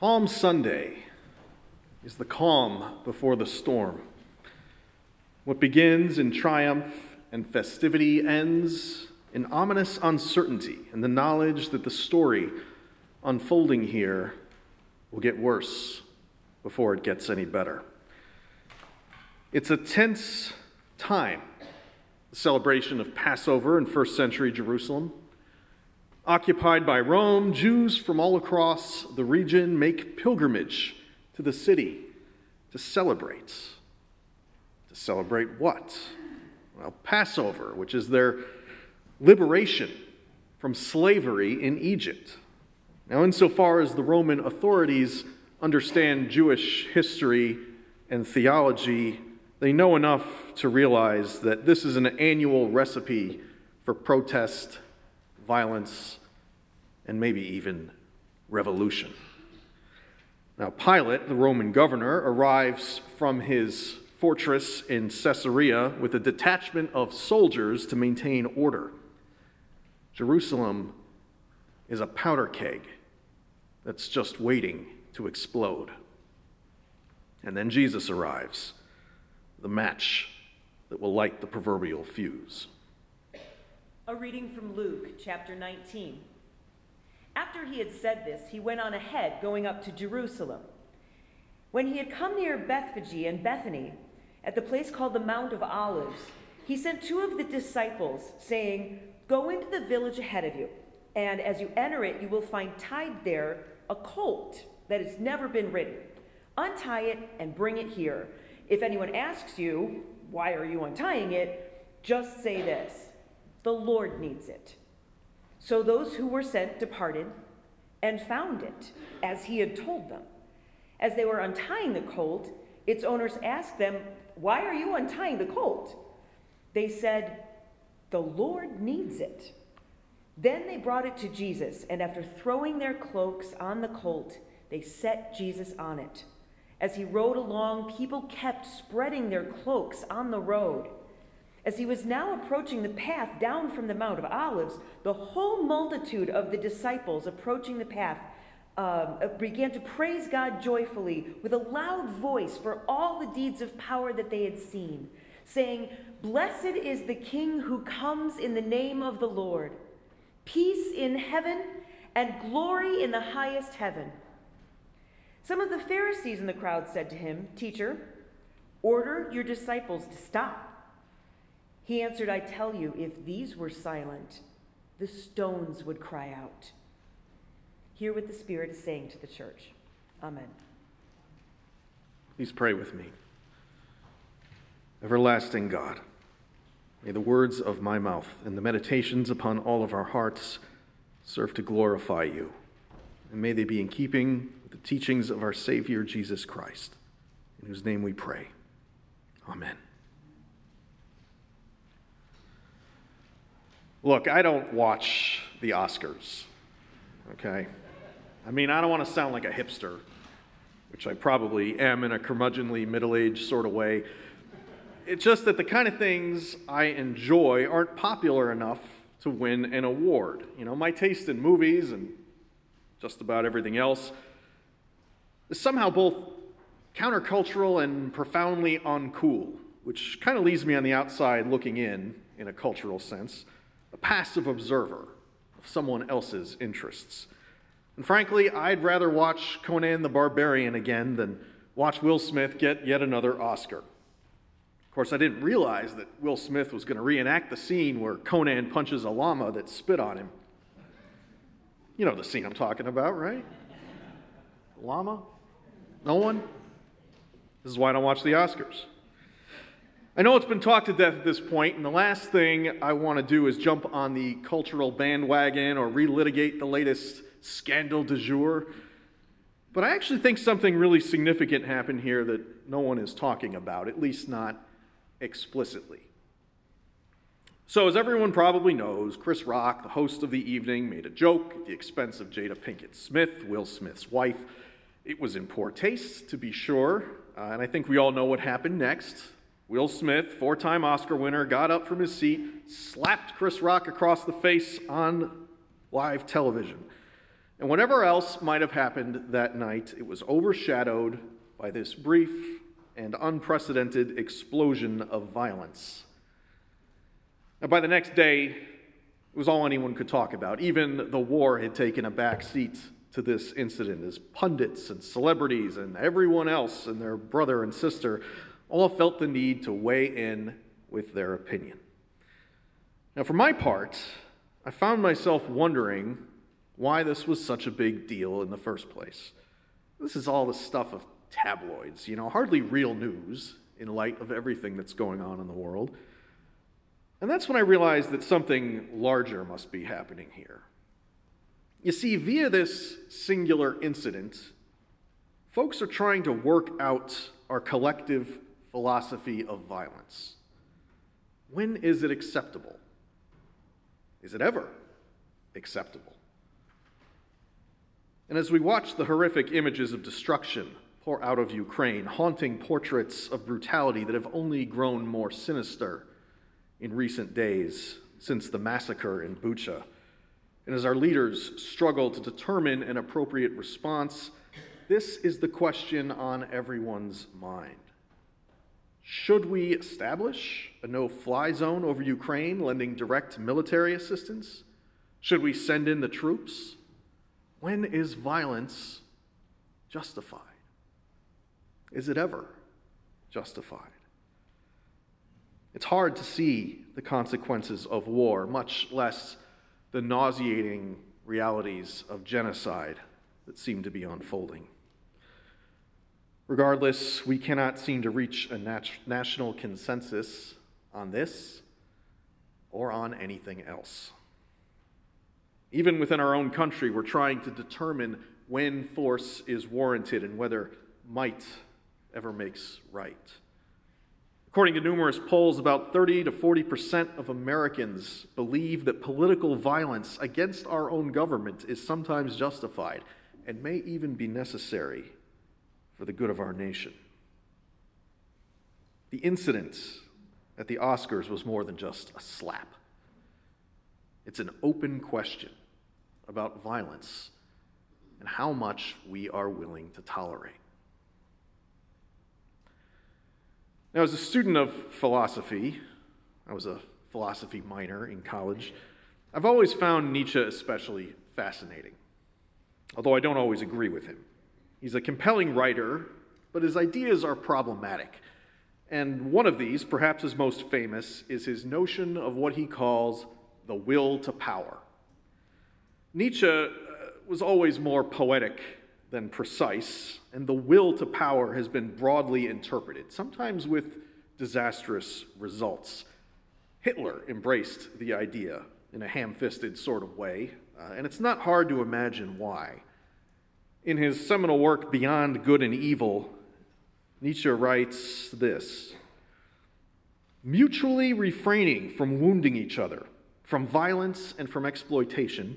Palm Sunday is the calm before the storm. What begins in triumph and festivity ends in ominous uncertainty and the knowledge that the story unfolding here will get worse before it gets any better. It's a tense time, the celebration of Passover in first century Jerusalem. Occupied by Rome, Jews from all across the region make pilgrimage to the city to celebrate. To celebrate what? Well, Passover, which is their liberation from slavery in Egypt. Now, insofar as the Roman authorities understand Jewish history and theology, they know enough to realize that this is an annual recipe for protest, violence, and maybe even revolution. Now, Pilate, the Roman governor, arrives from his fortress in Caesarea with a detachment of soldiers to maintain order. Jerusalem is a powder keg that's just waiting to explode. And then Jesus arrives, the match that will light the proverbial fuse. A reading from Luke chapter 19. After he had said this, he went on ahead, going up to Jerusalem. When he had come near Bethphage and Bethany, at the place called the Mount of Olives, he sent two of the disciples, saying, Go into the village ahead of you, and as you enter it, you will find tied there a colt that has never been ridden. Untie it and bring it here. If anyone asks you, Why are you untying it? just say this The Lord needs it. So those who were sent departed and found it, as he had told them. As they were untying the colt, its owners asked them, Why are you untying the colt? They said, The Lord needs it. Then they brought it to Jesus, and after throwing their cloaks on the colt, they set Jesus on it. As he rode along, people kept spreading their cloaks on the road. As he was now approaching the path down from the Mount of Olives, the whole multitude of the disciples approaching the path um, uh, began to praise God joyfully with a loud voice for all the deeds of power that they had seen, saying, Blessed is the King who comes in the name of the Lord. Peace in heaven and glory in the highest heaven. Some of the Pharisees in the crowd said to him, Teacher, order your disciples to stop. He answered, I tell you, if these were silent, the stones would cry out. Hear what the Spirit is saying to the church. Amen. Please pray with me. Everlasting God, may the words of my mouth and the meditations upon all of our hearts serve to glorify you. And may they be in keeping with the teachings of our Savior Jesus Christ, in whose name we pray. Amen. Look, I don't watch the Oscars, okay? I mean, I don't want to sound like a hipster, which I probably am in a curmudgeonly, middle aged sort of way. It's just that the kind of things I enjoy aren't popular enough to win an award. You know, my taste in movies and just about everything else is somehow both countercultural and profoundly uncool, which kind of leaves me on the outside looking in, in a cultural sense a passive observer of someone else's interests. And frankly, I'd rather watch Conan the Barbarian again than watch Will Smith get yet another Oscar. Of course, I didn't realize that Will Smith was going to reenact the scene where Conan punches a llama that spit on him. You know the scene I'm talking about, right? Llama? No one? This is why I don't watch the Oscars. I know it's been talked to death at this point, and the last thing I want to do is jump on the cultural bandwagon or relitigate the latest scandal du jour. But I actually think something really significant happened here that no one is talking about, at least not explicitly. So, as everyone probably knows, Chris Rock, the host of the evening, made a joke at the expense of Jada Pinkett Smith, Will Smith's wife. It was in poor taste, to be sure, uh, and I think we all know what happened next. Will Smith, four time Oscar winner, got up from his seat, slapped Chris Rock across the face on live television. And whatever else might have happened that night, it was overshadowed by this brief and unprecedented explosion of violence. Now, by the next day, it was all anyone could talk about. Even the war had taken a back seat to this incident as pundits and celebrities and everyone else and their brother and sister all felt the need to weigh in with their opinion. Now, for my part, I found myself wondering why this was such a big deal in the first place. This is all the stuff of tabloids, you know, hardly real news in light of everything that's going on in the world. And that's when I realized that something larger must be happening here. You see, via this singular incident, folks are trying to work out our collective philosophy of violence. When is it acceptable? Is it ever acceptable? And as we watch the horrific images of destruction pour out of Ukraine, haunting portraits of brutality that have only grown more sinister in recent days since the massacre in Bucha, and as our leaders struggle to determine an appropriate response, this is the question on everyone's mind. Should we establish a no fly zone over Ukraine, lending direct military assistance? Should we send in the troops? When is violence justified? Is it ever justified? It's hard to see the consequences of war, much less the nauseating realities of genocide that seem to be unfolding. Regardless, we cannot seem to reach a nat- national consensus on this or on anything else. Even within our own country, we're trying to determine when force is warranted and whether might ever makes right. According to numerous polls, about 30 to 40 percent of Americans believe that political violence against our own government is sometimes justified and may even be necessary for the good of our nation. The incident at the Oscars was more than just a slap, it's an open question about violence and how much we are willing to tolerate. Now, as a student of philosophy, I was a philosophy minor in college, I've always found Nietzsche especially fascinating, although I don't always agree with him. He's a compelling writer, but his ideas are problematic. And one of these, perhaps his most famous, is his notion of what he calls the will to power. Nietzsche uh, was always more poetic than precise, and the will to power has been broadly interpreted, sometimes with disastrous results. Hitler embraced the idea in a ham fisted sort of way, uh, and it's not hard to imagine why. In his seminal work, Beyond Good and Evil, Nietzsche writes this Mutually refraining from wounding each other, from violence and from exploitation,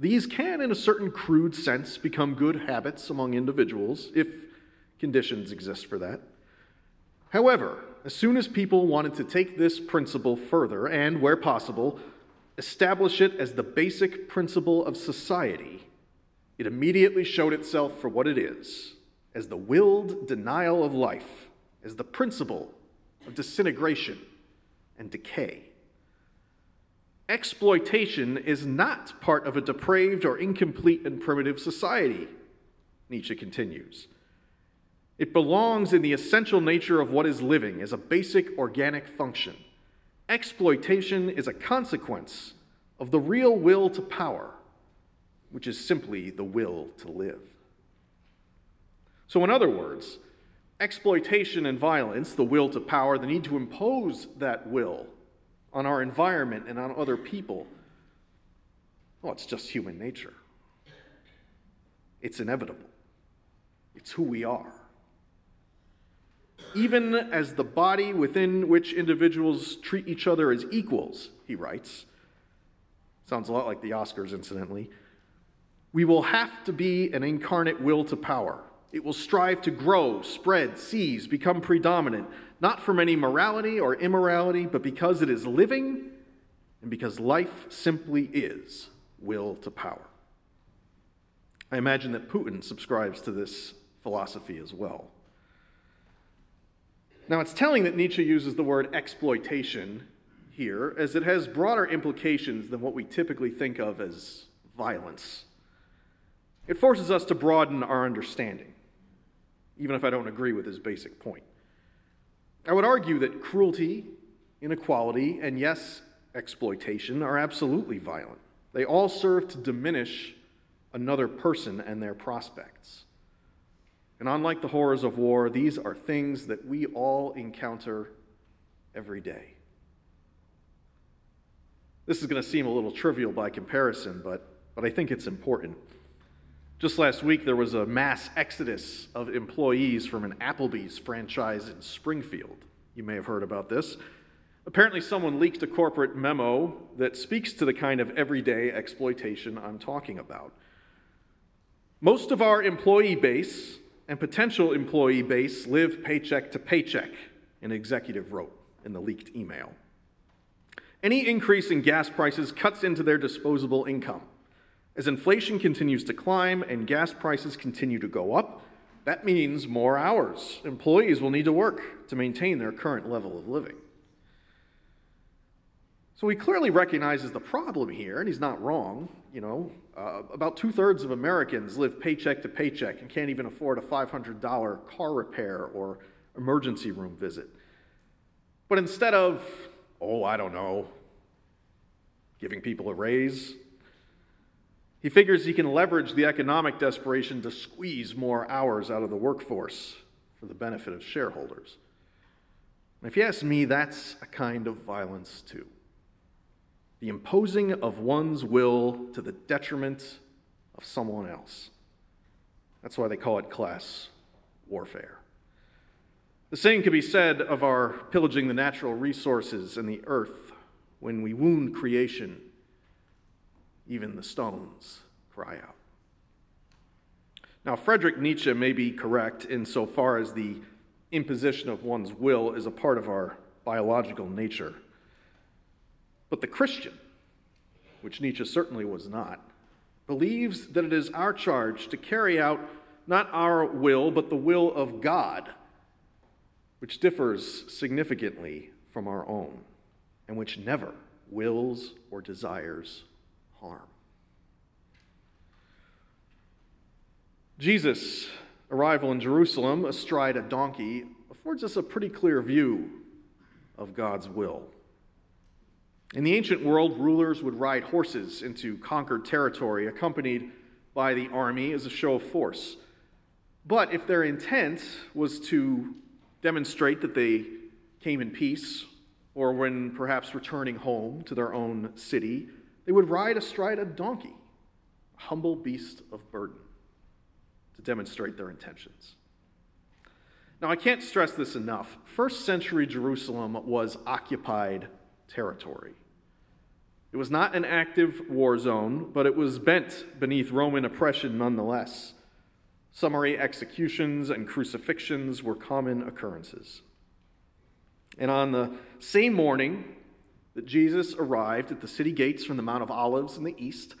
these can, in a certain crude sense, become good habits among individuals if conditions exist for that. However, as soon as people wanted to take this principle further and, where possible, establish it as the basic principle of society, it immediately showed itself for what it is as the willed denial of life, as the principle of disintegration and decay. Exploitation is not part of a depraved or incomplete and primitive society, Nietzsche continues. It belongs in the essential nature of what is living as a basic organic function. Exploitation is a consequence of the real will to power, which is simply the will to live. So, in other words, exploitation and violence, the will to power, the need to impose that will on our environment and on other people, well, it's just human nature. It's inevitable, it's who we are. Even as the body within which individuals treat each other as equals, he writes, sounds a lot like the Oscars, incidentally, we will have to be an incarnate will to power. It will strive to grow, spread, seize, become predominant, not from any morality or immorality, but because it is living and because life simply is will to power. I imagine that Putin subscribes to this philosophy as well. Now, it's telling that Nietzsche uses the word exploitation here, as it has broader implications than what we typically think of as violence. It forces us to broaden our understanding, even if I don't agree with his basic point. I would argue that cruelty, inequality, and yes, exploitation are absolutely violent. They all serve to diminish another person and their prospects. And unlike the horrors of war, these are things that we all encounter every day. This is going to seem a little trivial by comparison, but, but I think it's important. Just last week, there was a mass exodus of employees from an Applebee's franchise in Springfield. You may have heard about this. Apparently, someone leaked a corporate memo that speaks to the kind of everyday exploitation I'm talking about. Most of our employee base and potential employee base live paycheck to paycheck, an executive wrote in the leaked email. Any increase in gas prices cuts into their disposable income. As inflation continues to climb and gas prices continue to go up, that means more hours. Employees will need to work to maintain their current level of living. So he clearly recognizes the problem here, and he's not wrong. You know, uh, about two thirds of Americans live paycheck to paycheck and can't even afford a $500 car repair or emergency room visit. But instead of, oh, I don't know, giving people a raise, he figures he can leverage the economic desperation to squeeze more hours out of the workforce for the benefit of shareholders. And if you ask me, that's a kind of violence too the imposing of one's will to the detriment of someone else. That's why they call it class warfare. The same could be said of our pillaging the natural resources and the earth when we wound creation, even the stones cry out. Now, Friedrich Nietzsche may be correct insofar as the imposition of one's will is a part of our biological nature. But the Christian, which Nietzsche certainly was not, believes that it is our charge to carry out not our will, but the will of God, which differs significantly from our own, and which never wills or desires harm. Jesus' arrival in Jerusalem astride a donkey affords us a pretty clear view of God's will. In the ancient world, rulers would ride horses into conquered territory, accompanied by the army as a show of force. But if their intent was to demonstrate that they came in peace, or when perhaps returning home to their own city, they would ride astride a donkey, a humble beast of burden, to demonstrate their intentions. Now, I can't stress this enough. First century Jerusalem was occupied territory. It was not an active war zone, but it was bent beneath Roman oppression nonetheless. Summary executions and crucifixions were common occurrences. And on the same morning that Jesus arrived at the city gates from the Mount of Olives in the east,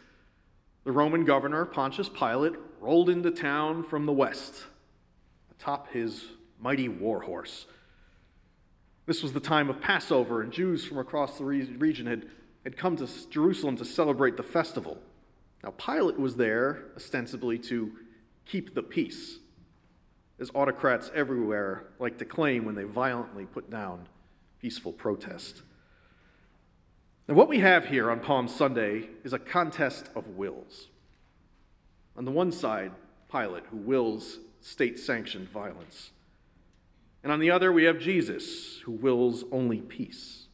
the Roman governor, Pontius Pilate, rolled into town from the west atop his mighty war horse. This was the time of Passover, and Jews from across the region had had come to Jerusalem to celebrate the festival. Now, Pilate was there ostensibly to keep the peace, as autocrats everywhere like to claim when they violently put down peaceful protest. And what we have here on Palm Sunday is a contest of wills. On the one side, Pilate, who wills state sanctioned violence. And on the other, we have Jesus, who wills only peace.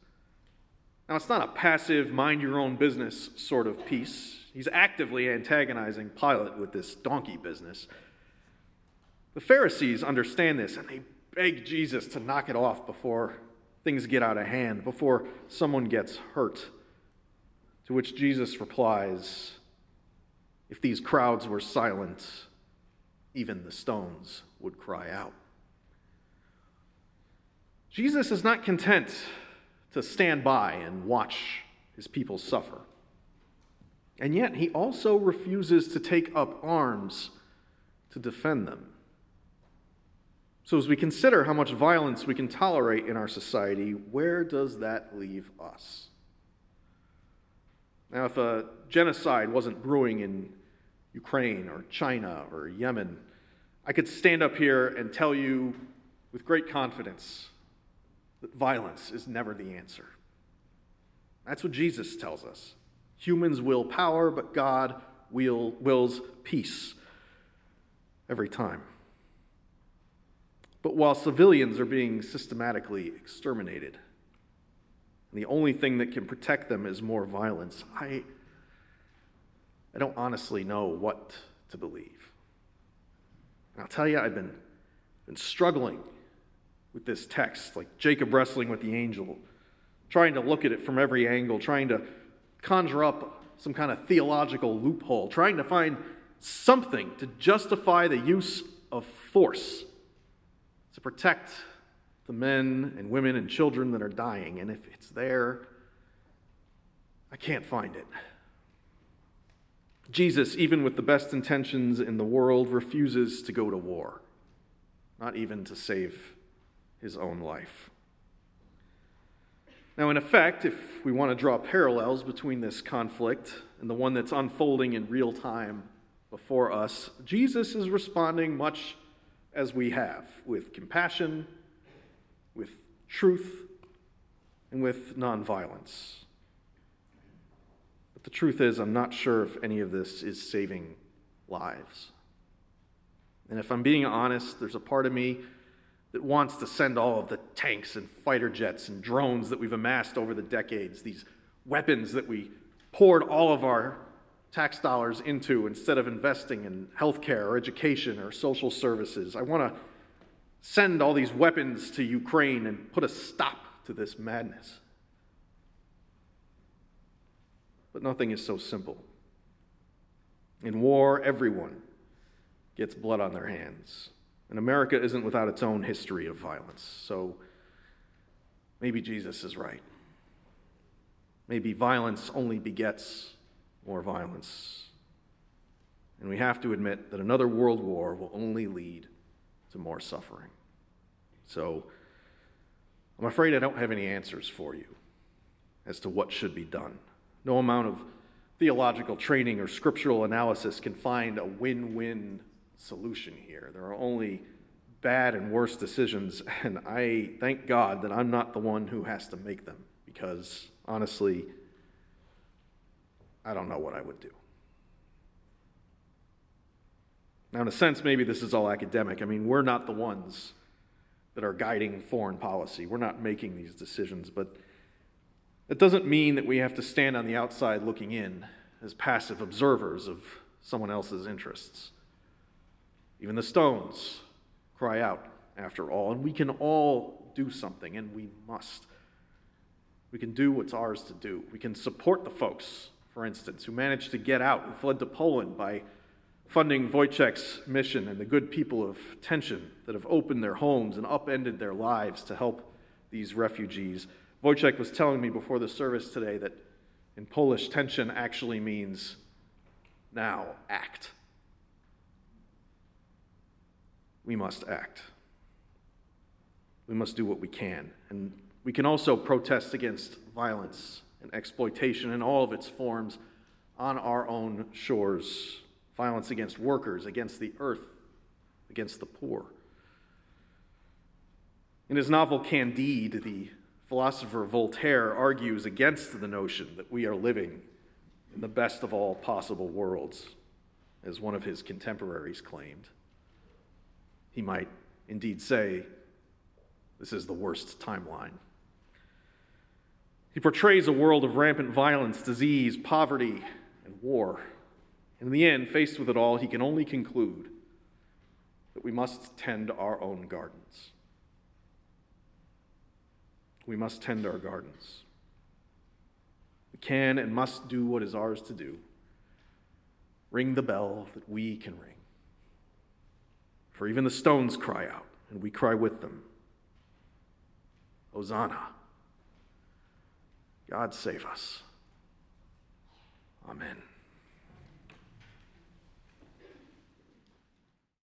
Now, it's not a passive, mind your own business sort of peace. He's actively antagonizing Pilate with this donkey business. The Pharisees understand this and they beg Jesus to knock it off before things get out of hand, before someone gets hurt. To which Jesus replies, If these crowds were silent, even the stones would cry out. Jesus is not content to stand by and watch his people suffer. And yet, he also refuses to take up arms to defend them. So, as we consider how much violence we can tolerate in our society, where does that leave us? Now, if a genocide wasn't brewing in Ukraine or China or Yemen, I could stand up here and tell you with great confidence that violence is never the answer. That's what Jesus tells us. Humans will power, but God will, wills peace every time. But while civilians are being systematically exterminated, and the only thing that can protect them is more violence, I, I don't honestly know what to believe. And I'll tell you, I've been, been struggling with this text, like Jacob wrestling with the angel, trying to look at it from every angle, trying to conjure up some kind of theological loophole, trying to find something to justify the use of force to protect the men and women and children that are dying. And if it's there, I can't find it. Jesus, even with the best intentions in the world, refuses to go to war, not even to save his own life. Now, in effect, if we want to draw parallels between this conflict and the one that's unfolding in real time before us, Jesus is responding much as we have with compassion, with truth, and with nonviolence. But the truth is, I'm not sure if any of this is saving lives. And if I'm being honest, there's a part of me that wants to send all of the tanks and fighter jets and drones that we've amassed over the decades, these weapons that we poured all of our tax dollars into instead of investing in healthcare or education or social services. I want to send all these weapons to Ukraine and put a stop to this madness. But nothing is so simple. In war, everyone gets blood on their hands. And America isn't without its own history of violence. So maybe Jesus is right. Maybe violence only begets more violence. And we have to admit that another world war will only lead to more suffering. So I'm afraid I don't have any answers for you as to what should be done. No amount of theological training or scriptural analysis can find a win win solution here. There are only bad and worse decisions, and I thank God that I'm not the one who has to make them because honestly, I don't know what I would do. Now, in a sense, maybe this is all academic. I mean, we're not the ones that are guiding foreign policy, we're not making these decisions, but it doesn't mean that we have to stand on the outside looking in as passive observers of someone else's interests. Even the stones cry out, after all, and we can all do something, and we must. We can do what's ours to do. We can support the folks, for instance, who managed to get out and fled to Poland by funding Wojciech's mission and the good people of Tension that have opened their homes and upended their lives to help these refugees. Wojciech was telling me before the service today that in Polish, tension actually means now act. we must act. We must do what we can. And we can also protest against violence and exploitation in all of its forms on our own shores violence against workers, against the earth, against the poor. In his novel Candide, the philosopher Voltaire argues against the notion that we are living in the best of all possible worlds, as one of his contemporaries claimed. He might indeed say, This is the worst timeline. He portrays a world of rampant violence, disease, poverty, and war. And in the end, faced with it all, he can only conclude that we must tend our own gardens. We must tend our gardens. We can and must do what is ours to do ring the bell that we can ring. For even the stones cry out, and we cry with them Hosanna! God save us. Amen.